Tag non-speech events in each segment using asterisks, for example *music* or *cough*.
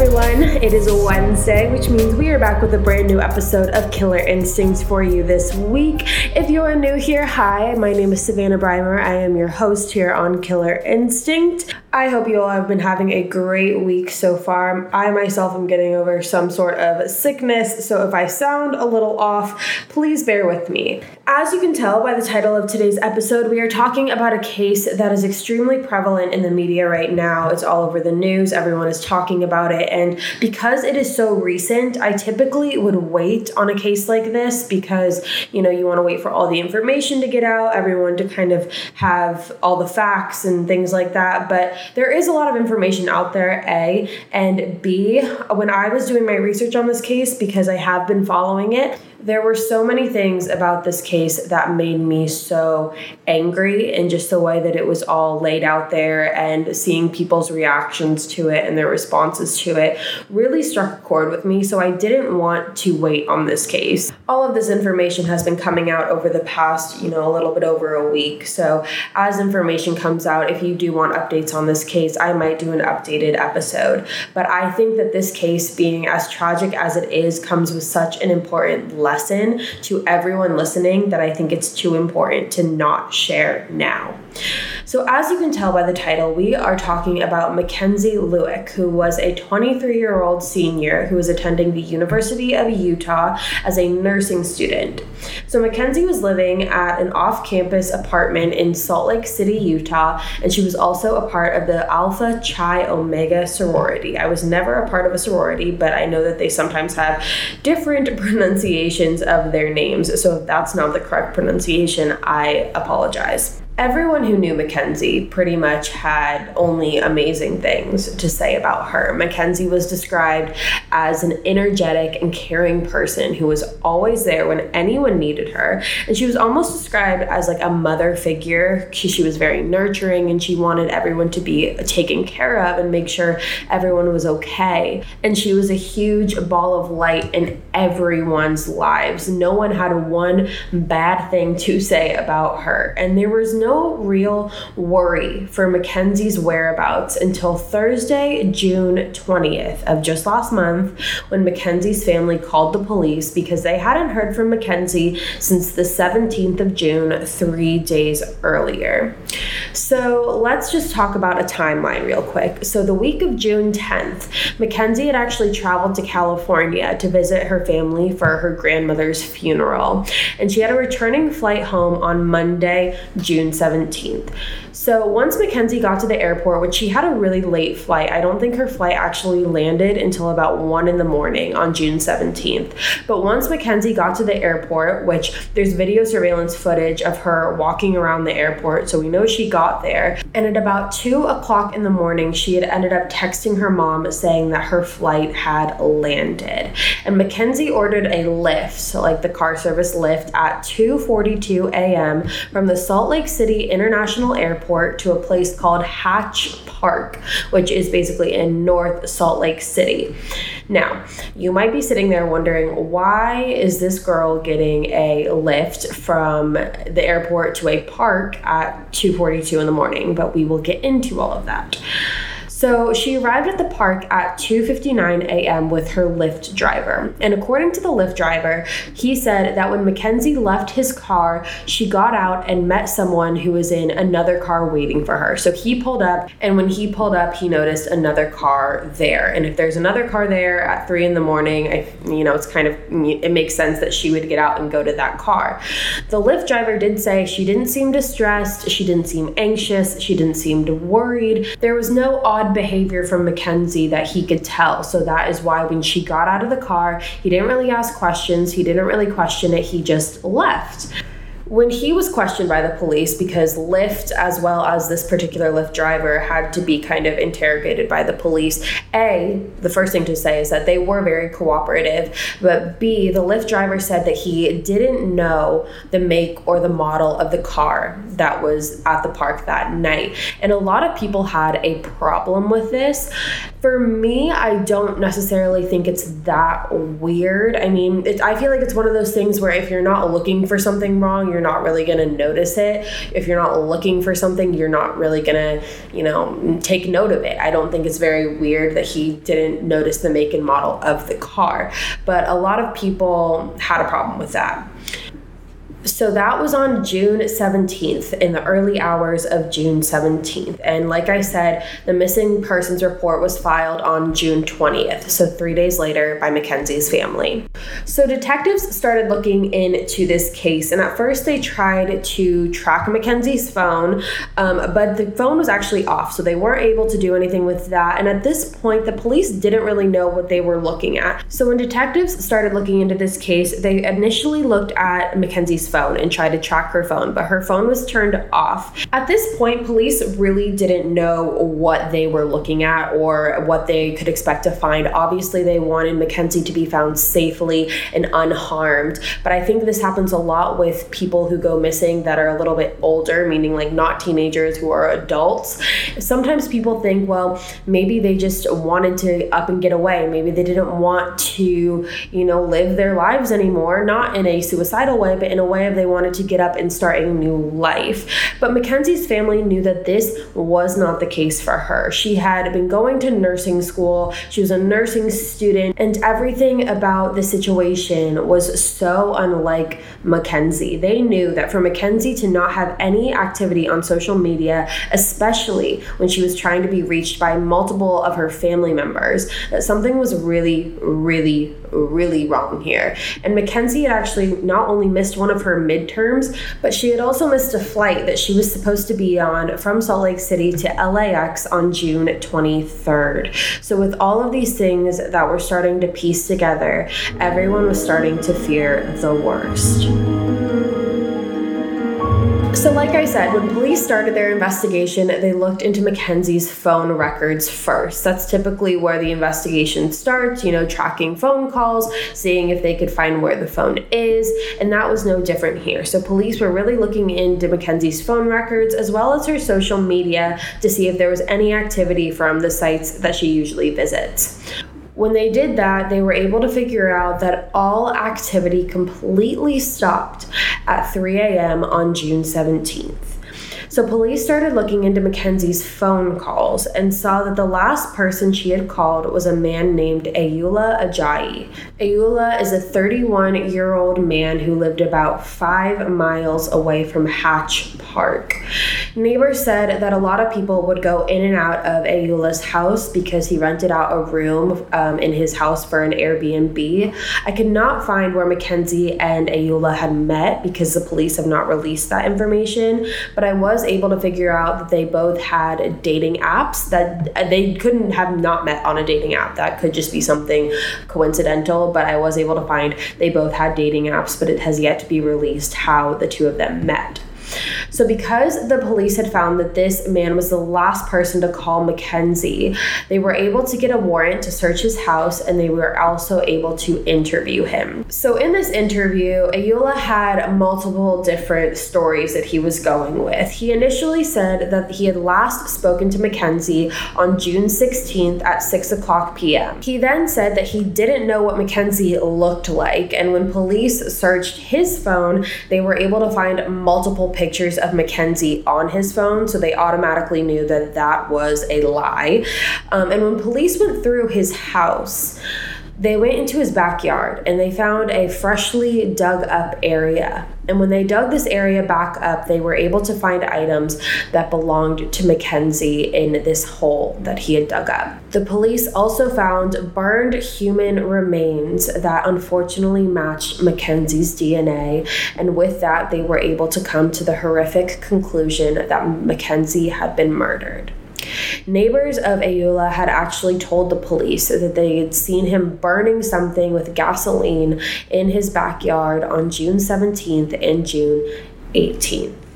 everyone. It is Wednesday, which means we are back with a brand new episode of Killer Instincts for you this week. If you are new here, hi, my name is Savannah Brymer. I am your host here on Killer Instinct. I hope you all have been having a great week so far. I myself am getting over some sort of sickness, so if I sound a little off, please bear with me. As you can tell by the title of today's episode, we are talking about a case that is extremely prevalent in the media right now. It's all over the news, everyone is talking about it, and because it is so recent, I typically would wait on a case like this because, you know, you want to wait for all the information to get out, everyone to kind of have all the facts and things like that, but there is a lot of information out there, A, and B, when I was doing my research on this case, because I have been following it, there were so many things about this case that made me so angry and just the way that it was all laid out there and seeing people's reactions to it and their responses to it really struck a chord with me. So I didn't want to wait on this case. All of this information has been coming out over the past, you know, a little bit over a week. So as information comes out, if you do want updates on this case, I might do an updated episode. But I think that this case, being as tragic as it is, comes with such an important lesson to everyone listening that I think it's too important to not share now. So, as you can tell by the title, we are talking about Mackenzie Lueck, who was a 23 year old senior who was attending the University of Utah as a nursing student. So, Mackenzie was living at an off campus apartment in Salt Lake City, Utah, and she was also a part of the Alpha Chi Omega sorority. I was never a part of a sorority, but I know that they sometimes have different *laughs* pronunciations of their names. So, if that's not the correct pronunciation, I apologize everyone who knew Mackenzie pretty much had only amazing things to say about her. Mackenzie was described as an energetic and caring person who was always there when anyone needed her. And she was almost described as like a mother figure. She, she was very nurturing and she wanted everyone to be taken care of and make sure everyone was okay. And she was a huge ball of light in everyone's lives. No one had one bad thing to say about her. And there was no no real worry for Mackenzie's whereabouts until Thursday, June 20th of just last month, when Mackenzie's family called the police because they hadn't heard from Mackenzie since the 17th of June, three days earlier. So let's just talk about a timeline real quick. So the week of June 10th, Mackenzie had actually traveled to California to visit her family for her grandmother's funeral. And she had a returning flight home on Monday, June 17th. So once Mackenzie got to the airport, which she had a really late flight, I don't think her flight actually landed until about 1 in the morning on June 17th. But once Mackenzie got to the airport, which there's video surveillance footage of her walking around the airport, so we know she got there. And at about 2 o'clock in the morning, she had ended up texting her mom saying that her flight had landed. And Mackenzie ordered a Lyft, so like the car service Lyft, at 2:42 a.m. from the Salt Lake City International Airport airport to a place called Hatch Park, which is basically in North Salt Lake City. Now, you might be sitting there wondering why is this girl getting a lift from the airport to a park at 2:42 in the morning, but we will get into all of that. So she arrived at the park at 2:59 a.m. with her Lyft driver. And according to the Lyft driver, he said that when Mackenzie left his car, she got out and met someone who was in another car waiting for her. So he pulled up, and when he pulled up, he noticed another car there. And if there's another car there at three in the morning, I, you know, it's kind of it makes sense that she would get out and go to that car. The Lyft driver did say she didn't seem distressed, she didn't seem anxious, she didn't seem worried. There was no odd behavior from Mackenzie that he could tell. So that is why when she got out of the car, he didn't really ask questions, he didn't really question it, he just left when he was questioned by the police because Lyft, as well as this particular Lyft driver, had to be kind of interrogated by the police, A, the first thing to say is that they were very cooperative, but B, the Lyft driver said that he didn't know the make or the model of the car that was at the park that night. And a lot of people had a problem with this. For me, I don't necessarily think it's that weird. I mean, it, I feel like it's one of those things where if you're not looking for something wrong, you're you're not really going to notice it. If you're not looking for something, you're not really going to, you know, take note of it. I don't think it's very weird that he didn't notice the make and model of the car. But a lot of people had a problem with that. So that was on June 17th, in the early hours of June 17th. And like I said, the missing persons report was filed on June 20th, so three days later, by Mackenzie's family. So detectives started looking into this case, and at first they tried to track Mackenzie's phone, um, but the phone was actually off, so they weren't able to do anything with that. And at this point, the police didn't really know what they were looking at. So when detectives started looking into this case, they initially looked at Mackenzie's phone and tried to track her phone, but her phone was turned off. At this point, police really didn't know what they were looking at or what they could expect to find. Obviously, they wanted Mackenzie to be found safely and unharmed, but I think this happens a lot with people who go missing that are a little bit older, meaning like not teenagers who are adults. Sometimes people think, well, maybe they just wanted to up and get away. Maybe they didn't want to, you know, live their lives anymore, not in a suicidal way, but in a way of they wanted to get up and start a new life. But Mackenzie's family knew that this was not the case for her. She had been going to nursing school, she was a nursing student, and everything about the situation was so unlike Mackenzie. They knew that for Mackenzie to not have any activity on social media, especially when she was trying to be reached by multiple of her family members, that something was really, really, really wrong here. And Mackenzie had actually not only missed one of her midterms, but she had also missed a flight that she was supposed to be on from Salt Lake City to LAX on June 23rd. So, with all of these things that were starting to piece together, everyone was starting to fear the worst. So, like I said, when police started their investigation, they looked into Mackenzie's phone records first. That's typically where the investigation starts, you know, tracking phone calls, seeing if they could find where the phone is, and that was no different here. So, police were really looking into Mackenzie's phone records as well as her social media to see if there was any activity from the sites that she usually visits. When they did that, they were able to figure out that all activity completely stopped at 3 a.m. on June 17th. So police started looking into Mackenzie's phone calls and saw that the last person she had called was a man named Ayoola Ajayi. Ayoola is a 31 year old man who lived about five miles away from Hatch Park. Neighbors said that a lot of people would go in and out of Ayoola's house because he rented out a room um, in his house for an Airbnb. I could not find where Mackenzie and Ayoola had met because the police have not released that information, but I was able to figure out that they both had dating apps that uh, they couldn't have not met on a dating app. That could just be something coincidental, but I was able to find they both had dating apps, but it has yet to be released how the two of them met. So, because the police had found that this man was the last person to call Mackenzie, they were able to get a warrant to search his house and they were also able to interview him. So, in this interview, Ayoola had multiple different stories that he was going with. He initially said that he had last spoken to Mackenzie on June 16th at 6 o'clock p.m. He then said that he didn't know what Mackenzie looked like, and when police searched his phone, they were able to find multiple pictures of Mackenzie on his phone, so they automatically knew that that was a lie. Um, and when police went through his house, they went into his backyard and they found a freshly dug up area. And when they dug this area back up, they were able to find items that belonged to Mackenzie in this hole that he had dug up. The police also found burned human remains that unfortunately matched Mackenzie's DNA. And with that, they were able to come to the horrific conclusion that Mackenzie had been murdered. Neighbors of Ayoola had actually told the police that they had seen him burning something with gasoline in his backyard on June 17th and June 18th.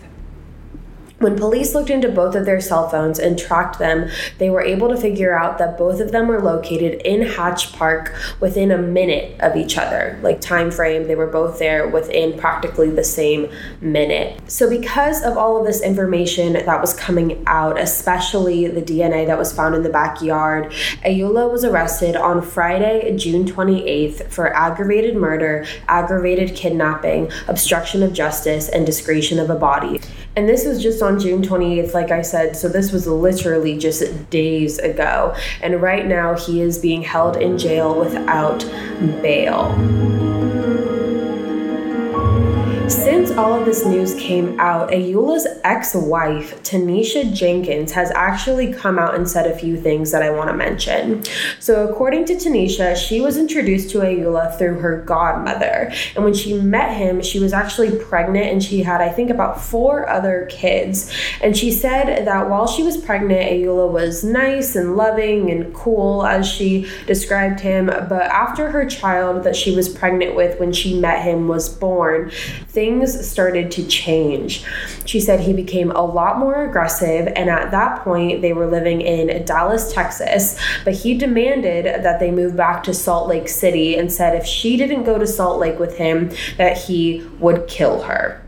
When police looked into both of their cell phones and tracked them, they were able to figure out that both of them were located in Hatch Park within a minute of each other. Like time frame, they were both there within practically the same minute. So because of all of this information that was coming out, especially the DNA that was found in the backyard, Ayoola was arrested on Friday, June 28th for aggravated murder, aggravated kidnapping, obstruction of justice, and desecration of a body. And this was just on June 28th, like I said. So this was literally just days ago. And right now, he is being held in jail without bail. Since all of this news came out, Ayoola's ex wife, Tanisha Jenkins, has actually come out and said a few things that I want to mention. So, according to Tanisha, she was introduced to Ayoola through her godmother. And when she met him, she was actually pregnant and she had, I think, about four other kids. And she said that while she was pregnant, Ayoola was nice and loving and cool, as she described him. But after her child that she was pregnant with when she met him was born, things started to change. She said he became a lot more aggressive, and at that point, they were living in Dallas, Texas. But he demanded that they move back to Salt Lake City and said if she didn't go to Salt Lake with him, that he would kill her.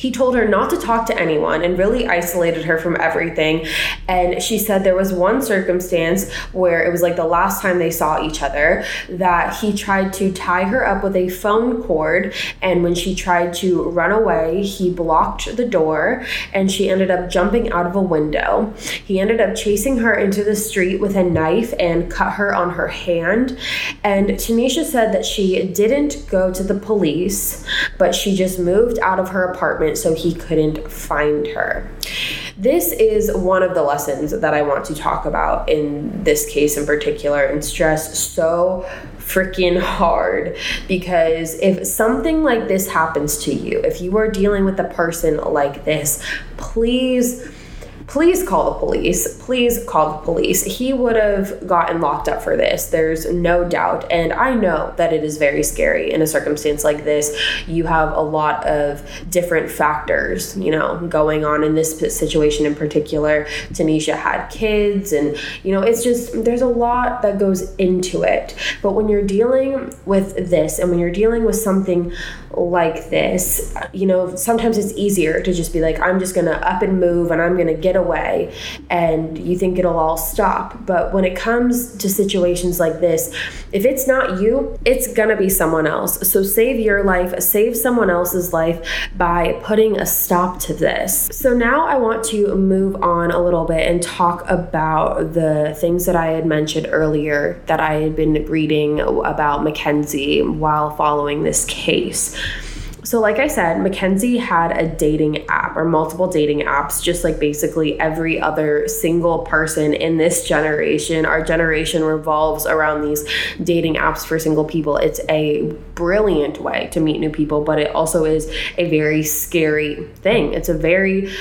He told her not to talk to anyone and really isolated her from everything. And she said there was one circumstance where it was like the last time they saw each other that he tried to tie her up with a phone cord. And when she tried to run away, he blocked the door and she ended up jumping out of a window. He ended up chasing her into the street with a knife and cut her on her hand. And Tanisha said that she didn't go to the police, but she just moved out of her apartment apartment so he couldn't find her. This is one of the lessons that I want to talk about in this case in particular and stress so freaking hard because if something like this happens to you, if you are dealing with a person like this, please please call the police. Please call the police. He would have gotten locked up for this. There's no doubt. And I know that it is very scary in a circumstance like this. You have a lot of different factors, you know, going on in this situation in particular. Tanisha had kids, and, you know, it's just, there's a lot that goes into it. But when you're dealing with this and when you're dealing with something like this, you know, sometimes it's easier to just be like, I'm just gonna up and move and I'm gonna get away, and you think it'll all stop. But when it comes to situations like this, if it's not you, it's gonna be someone else. So save your life, save someone else's life by putting a stop to this. So now I want to move on a little bit and talk about the things that I had mentioned earlier that I had been reading about Mackenzie while following this case. So, like I said, Mackenzie had a dating app or multiple dating apps, just like basically every other single person in this generation. Our generation revolves around these dating apps for single people. It's a brilliant way to meet new people, but it also is a very scary thing. It's a very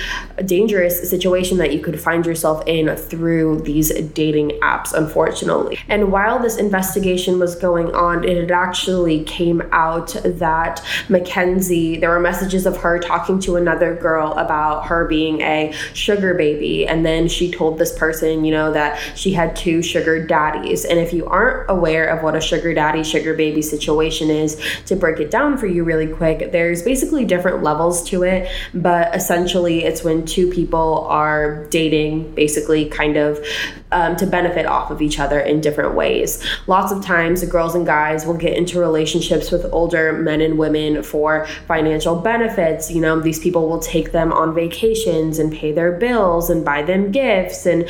dangerous situation that you could find yourself in through these dating apps, unfortunately. And while this investigation was going on, it actually came out that Mackenzie Mackenzie, there were messages of her talking to another girl about her being a sugar baby. And then she told this person, you know, that she had two sugar daddies. And if you aren't aware of what a sugar daddy, sugar baby situation is, to break it down for you really quick, there's basically different levels to it. But essentially, it's when two people are dating, basically, kind of um, to benefit off of each other in different ways. Lots of times, the girls and guys will get into relationships with older men and women for financial benefits. You know, these people will take them on vacations and pay their bills and buy them gifts. And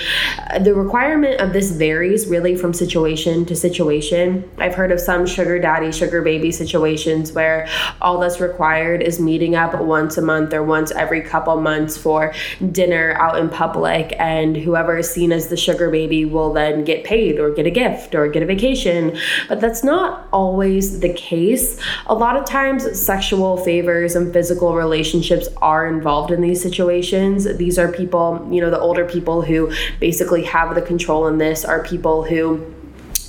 uh, the requirement of this varies really from situation to situation. I've heard of some sugar daddy, sugar baby situations where all that's required is meeting up once a month or once every couple months for dinner out in public, and whoever is seen as the sugar baby will then get paid or get a gift or get a vacation. But that's not always the case. A lot of times, sexual favors and physical relationships are involved in these situations. These are people, you know, the older people who basically have the control in this are people who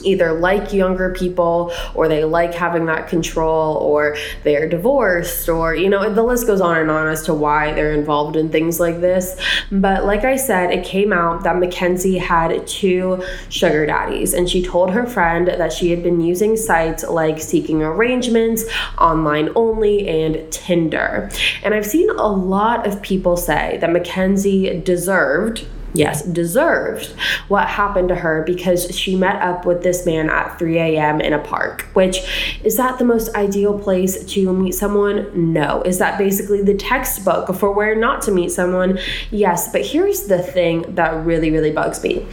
either like younger people or they like having that control or they're divorced or you know the list goes on and on as to why they're involved in things like this. But like i said it came out that mackenzie had two sugar daddies and she told her friend that she had been using sites like seeking arrangements online only and tinder. And i've seen a lot of people say that mackenzie deserved yes, deserved what happened to her because she met up with this man at 3 a.m. in a park. Which is that the most ideal place to meet someone? No. Is that basically the textbook for where not to meet someone? Yes. But here's the thing that really, really bugs me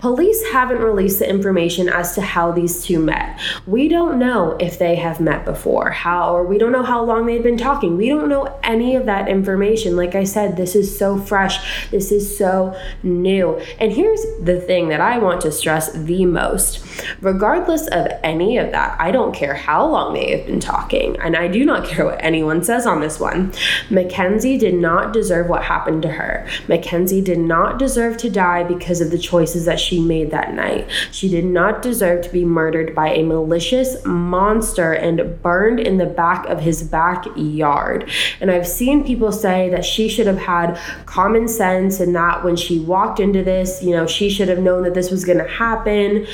police haven't released the information as to how these two met. We don't know if they have met before, how, or we don't know how long they've been talking. We don't know any of that information. Like I said, this is so fresh. This is so new. And here's the thing that I want to stress the most regardless of any of that, I don't care how long they have been talking, and I do not *laughs* care what anyone says on this one. Mackenzie did not deserve what happened to her. Mackenzie did not deserve to die because of the choices that she made that night. She did not deserve to be murdered by a malicious monster and burned in the back of his backyard. And I've seen people say that she should have had common sense and that when she walked into this, you know, she should have known that this was going to happen.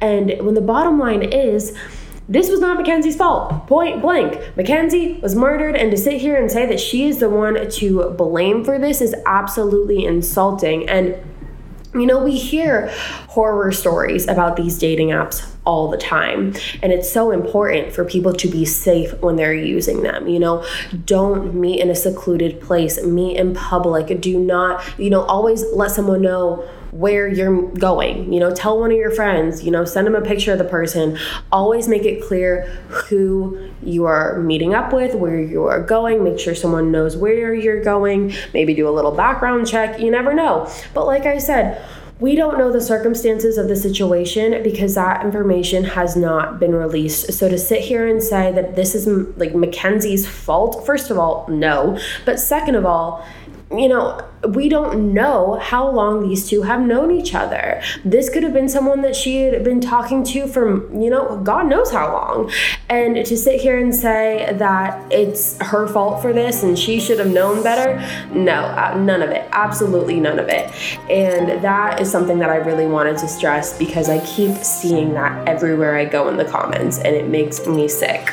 And when the bottom line is, this was not Mackenzie's fault. Point blank. Mackenzie was murdered, and to sit here and say that she is the one to blame for this is absolutely insulting. And you know, we hear horror stories about these dating apps all the time. And it's so important for people to be safe when they're using them. You know, don't meet in a secluded place, meet in public. Do not, you know, always let someone know where you're going. You know, tell one of your friends, you know, send them a picture of the person. Always make it clear who you are meeting up with, where you are going. Make sure someone knows where you're going. Maybe do a little background check. You never know. But like I said, we don't know the circumstances of the situation because that information has not been released. So to sit here and say that this is like Mackenzie's fault, first of all, no. But second of all, you know, we don't know how long these two have known each other. This could have been someone that she had been talking to for, you know, God knows how long. And to sit here and say that it's her fault for this and she should have known better, no, uh, none of it. Absolutely none of it. And that is something that I really wanted to stress because I keep seeing that everywhere I go in the comments and it makes me sick.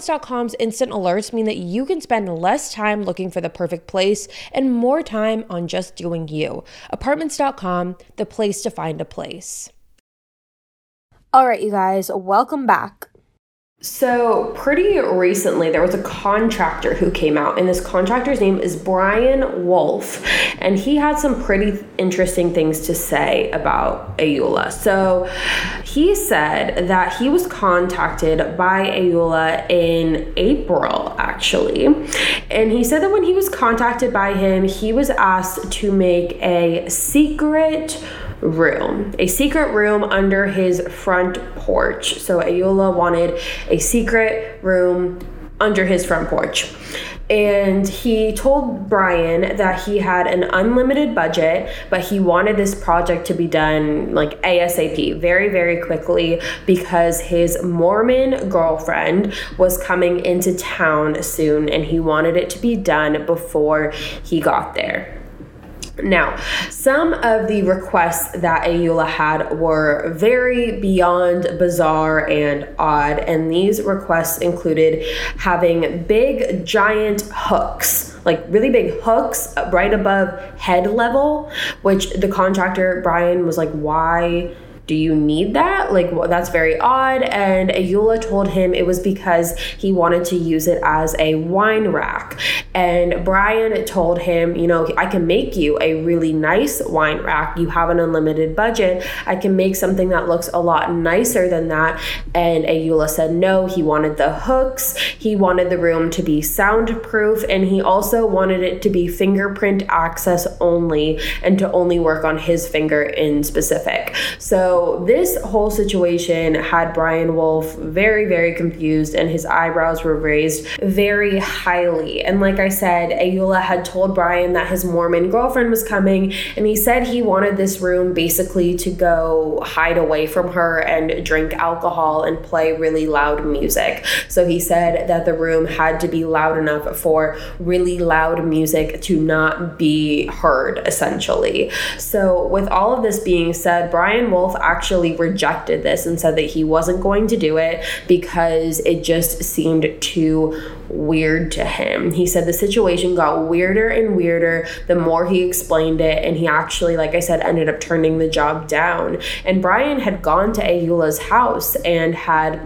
Apartments.com's instant alerts mean that you can spend less time looking for the perfect place and more time on just doing you. Apartments.com, the place to find a place. All right, you guys, welcome back. So, pretty recently, there was a contractor who came out, and this contractor's name is Brian Wolf, and he had some pretty interesting things to say about Ayoola. So, he said that he was contacted by Ayoola in April, actually, and he said that when he was contacted by him, he was asked to make a secret room, a secret room under his front porch. So Ayoola wanted a secret room under his front porch. And he told Brian that he had an unlimited budget, but he wanted this project to be done like ASAP, very, very quickly, because his Mormon girlfriend was coming into town soon and he wanted it to be done before he got there. Now, some of the requests that Ayoola had were very beyond bizarre and odd, and these requests included having big, giant hooks, like really big hooks right above head level, which the contractor, Brian, was like, why? Do you need that? Like, well, that's very odd. And Ayoola told him it was because he wanted to use it as a wine rack. And Brian told him, you know, I can make you a really nice wine rack. You have an unlimited budget. I can make something that looks a lot nicer than that. And Ayoola said no. He wanted the hooks, he wanted the room to be soundproof, and he also wanted it to be fingerprint access only and to only work on his finger in specific. So this whole situation had Brian Wolf very, very confused, and his eyebrows were raised very highly. And like I said, Ayoola had told Brian that his Mormon girlfriend was coming, and he said he wanted this room basically to go hide away from her and drink alcohol and play really loud music. So he said that the room had to be loud enough for really loud music to not be heard, essentially. So, with all of this being said, Brian Wolf actually rejected this and said that he wasn't going to do it because it just seemed too weird to him. He said the situation got weirder and weirder the more he explained it, and he actually, like I said, ended up turning the job down. And Brian had gone to Ayoola's house and had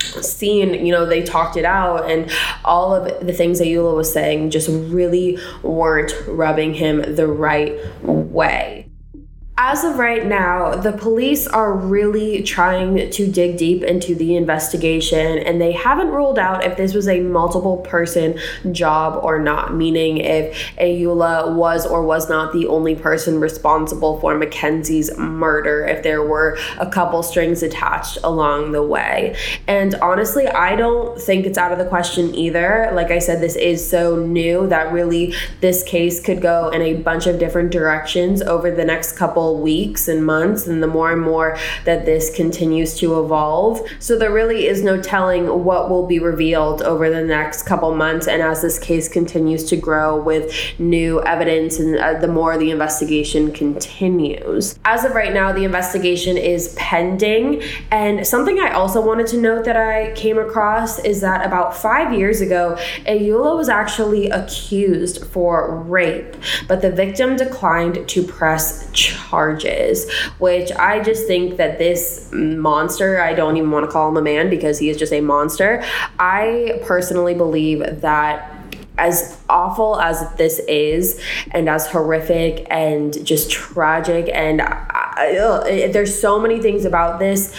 seen, you know, they talked it out, and all of the things Ayoola was saying just really weren't rubbing him the right way. As of right now, the police are really trying to dig deep into the investigation and they haven't ruled out if this was a multiple person job or not, meaning if Ayoola was or was not the only person responsible for Mackenzie's murder, if there were a couple strings attached along the way. And honestly, I don't think it's out of the question either. Like I said, this is so new that really this case could go in a bunch of different directions over the next couple weeks and months, and the more and more that this continues to evolve. So there really is no telling what will be revealed over the next couple months, and as this case continues to grow with new evidence, and uh, the more the investigation continues. As of right now, the investigation is pending, and something I also wanted to note that I came across is that about five years ago, Ayoola was actually accused for rape, but the victim declined to press charges charges, which I just think that this monster, I don't even want to call him a man because he is just a monster. I personally believe that as awful as this is and as horrific and just tragic and I, ugh, there's so many things about this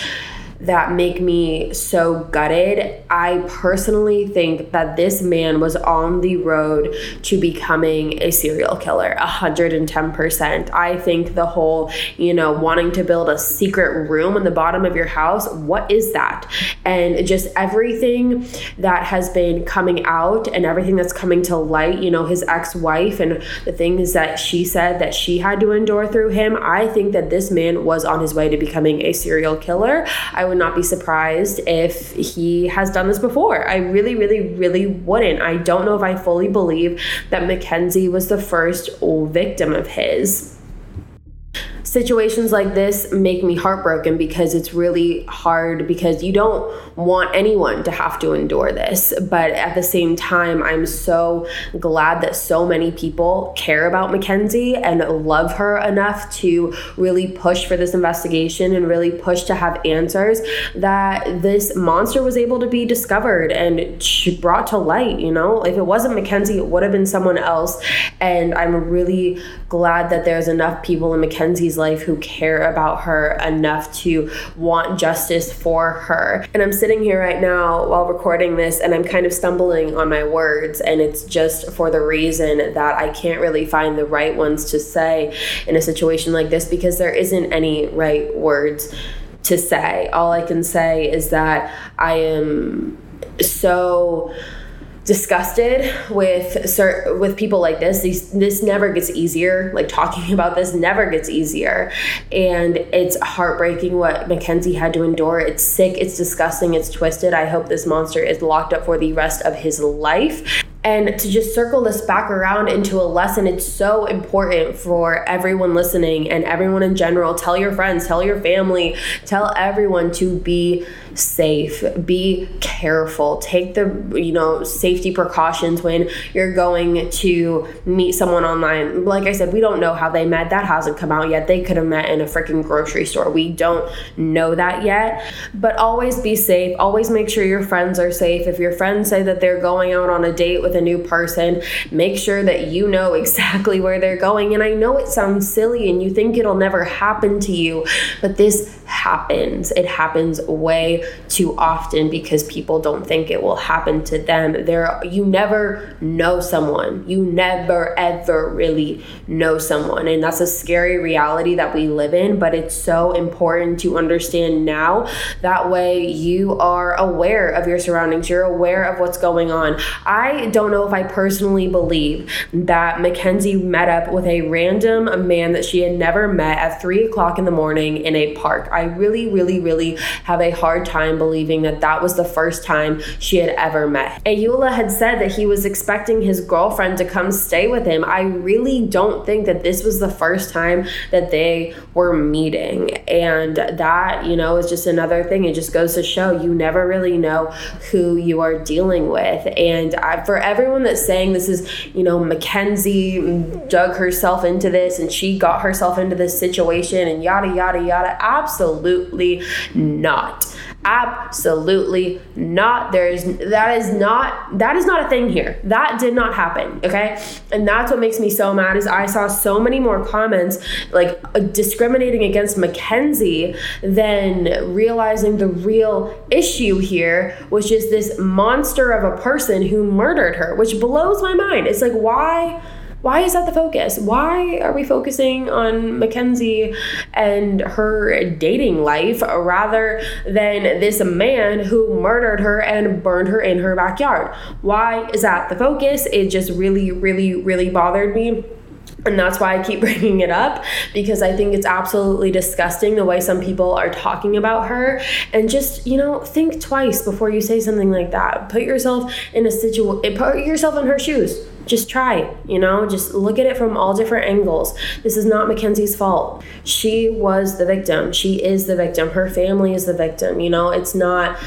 that make me so gutted. I personally think that this man was on the road to becoming a serial killer, 110%. I think the whole, you know, wanting to build a secret room in the bottom of your house, what is that? And just everything that has been coming out and everything that's coming to light, you know, his ex wife and the things that she said that she had to endure through him, I think that this man was on his way to becoming a serial killer. I would not be surprised if he has done this before. I really, really, really wouldn't. I don't know if I fully believe that Mackenzie was the first victim of his situations like this make me heartbroken because it's really hard because you don't want anyone to have to endure this. But at the same time, I'm so glad that so many people care about Mackenzie and love her enough to really push for this investigation and really push to have answers that this monster was able to be discovered and brought to light. You know, if it wasn't Mackenzie, it would have been someone else. And I'm really glad that there's enough people in Mackenzie's life who care about her enough to want justice for her. And I'm sitting here right now while recording this and I'm kind of stumbling on my words, and it's just for the reason that I can't really find the right ones to say in a situation like this because there isn't any right words to say. All I can say is that I am so disgusted with with people like this. These this never gets easier like talking *laughs* about this never gets easier. And it's heartbreaking what mackenzie had to endure. It's sick. It's disgusting. It's twisted. I hope this monster is locked up for the rest of his life And to just circle this back around into a lesson, it's so important for everyone listening and everyone in general. Tell your friends, tell your family, tell everyone to be safe be careful. Take the you know safety precautions when you're going to meet someone online. Like i said we don't know how they met. That hasn't come out yet. They could have met in a freaking grocery store. We don't know that yet. But always be safe. Always make sure your friends are safe. If your friends say that they're going out on a date with a new person make sure that you know *laughs* exactly where they're going. And i know it sounds silly and you think it'll never happen to you but this happens it happens way too often because people don't think it will happen to them. There you never know someone. You never ever really know someone. And that's a scary reality that we live in, but it's so important to understand now. That way you are aware of your surroundings. You're aware of what's going on. I don't know if I personally believe that Mackenzie met up with a random man that she had never met at three o'clock in the morning in a park. I really, really, really have a hard time believing that that was the first time she had ever met. Ayoola had said that he was expecting his girlfriend to come stay with him. I really don't think that this was the first time that they were meeting. And that, you know, is just another thing. It just goes to show you never really know who you are dealing with. And I, for everyone that's saying this is, you know, Mackenzie dug herself into this and she got herself into this situation and yada, yada, yada, absolutely not. Absolutely not. There is that is not that is not a thing here. That did not happen. Okay, and that's what makes me so mad. Is I saw so many more comments like uh, discriminating against Mackenzie than realizing the real issue here, which is this monster of a person who murdered her, which blows my mind. It's like why why is that the focus? Why are we focusing on Mackenzie and her dating life rather than this man who murdered her and burned her in her backyard? Why is that the focus? It just really, really, really bothered me. And that's why I keep *laughs* bringing it up because I think it's absolutely disgusting the way some people are talking about her. And just, you know, think twice before you say something like that. Put yourself in a situation, put yourself in her shoes just try, you know, just look at it from all different angles. This is not Mackenzie's fault. She was the victim. She is the victim. Her family is the victim, you know, it's not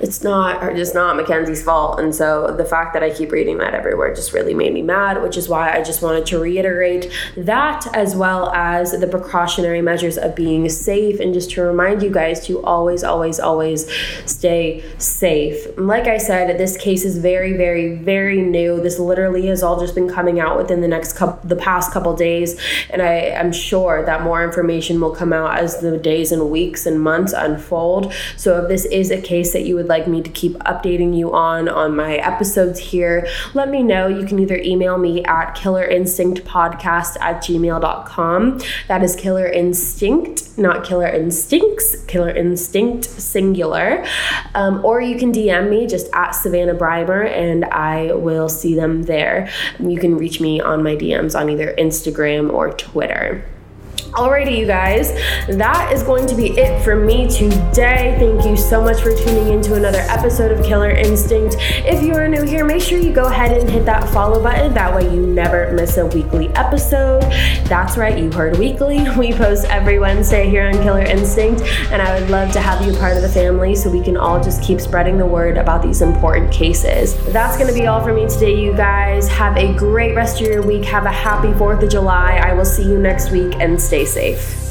it's not or just not Mackenzie's fault. And so the fact that I keep reading that everywhere just really made me mad, which is why I just wanted to reiterate that as well as the precautionary measures of being safe and just to remind you guys to always, always, always stay safe. Like I said, this case is very, very, very new. This literally has all just been coming out within the next couple the past couple days. And I am sure that more information will come out as the days and weeks and months unfold. So if this is a case that you would would like me to keep updating you on on my episodes here, let me know. You can either email me at killerinstinctpodcast at gmail.com. That is killer instinct, not killer instincts, killer instinct singular. Um, or you can DM me just at Savannah Brymer and I will see them there. You can reach me on my DMs on either Instagram or Twitter. Alrighty, you guys, that is going to be it for me today. Thank you so much for tuning in to another episode of Killer Instinct. If you are new here, make sure you go ahead and hit that follow button. That way, you never miss a weekly episode. That's right, you heard weekly. *laughs* We post every Wednesday here on Killer Instinct, and I would love to have you part of the family so we can all just keep spreading the word about these important cases. That's going to be all for me today, you guys. Have a great rest of your week. Have a happy 4th of July. I will see you next week and safe.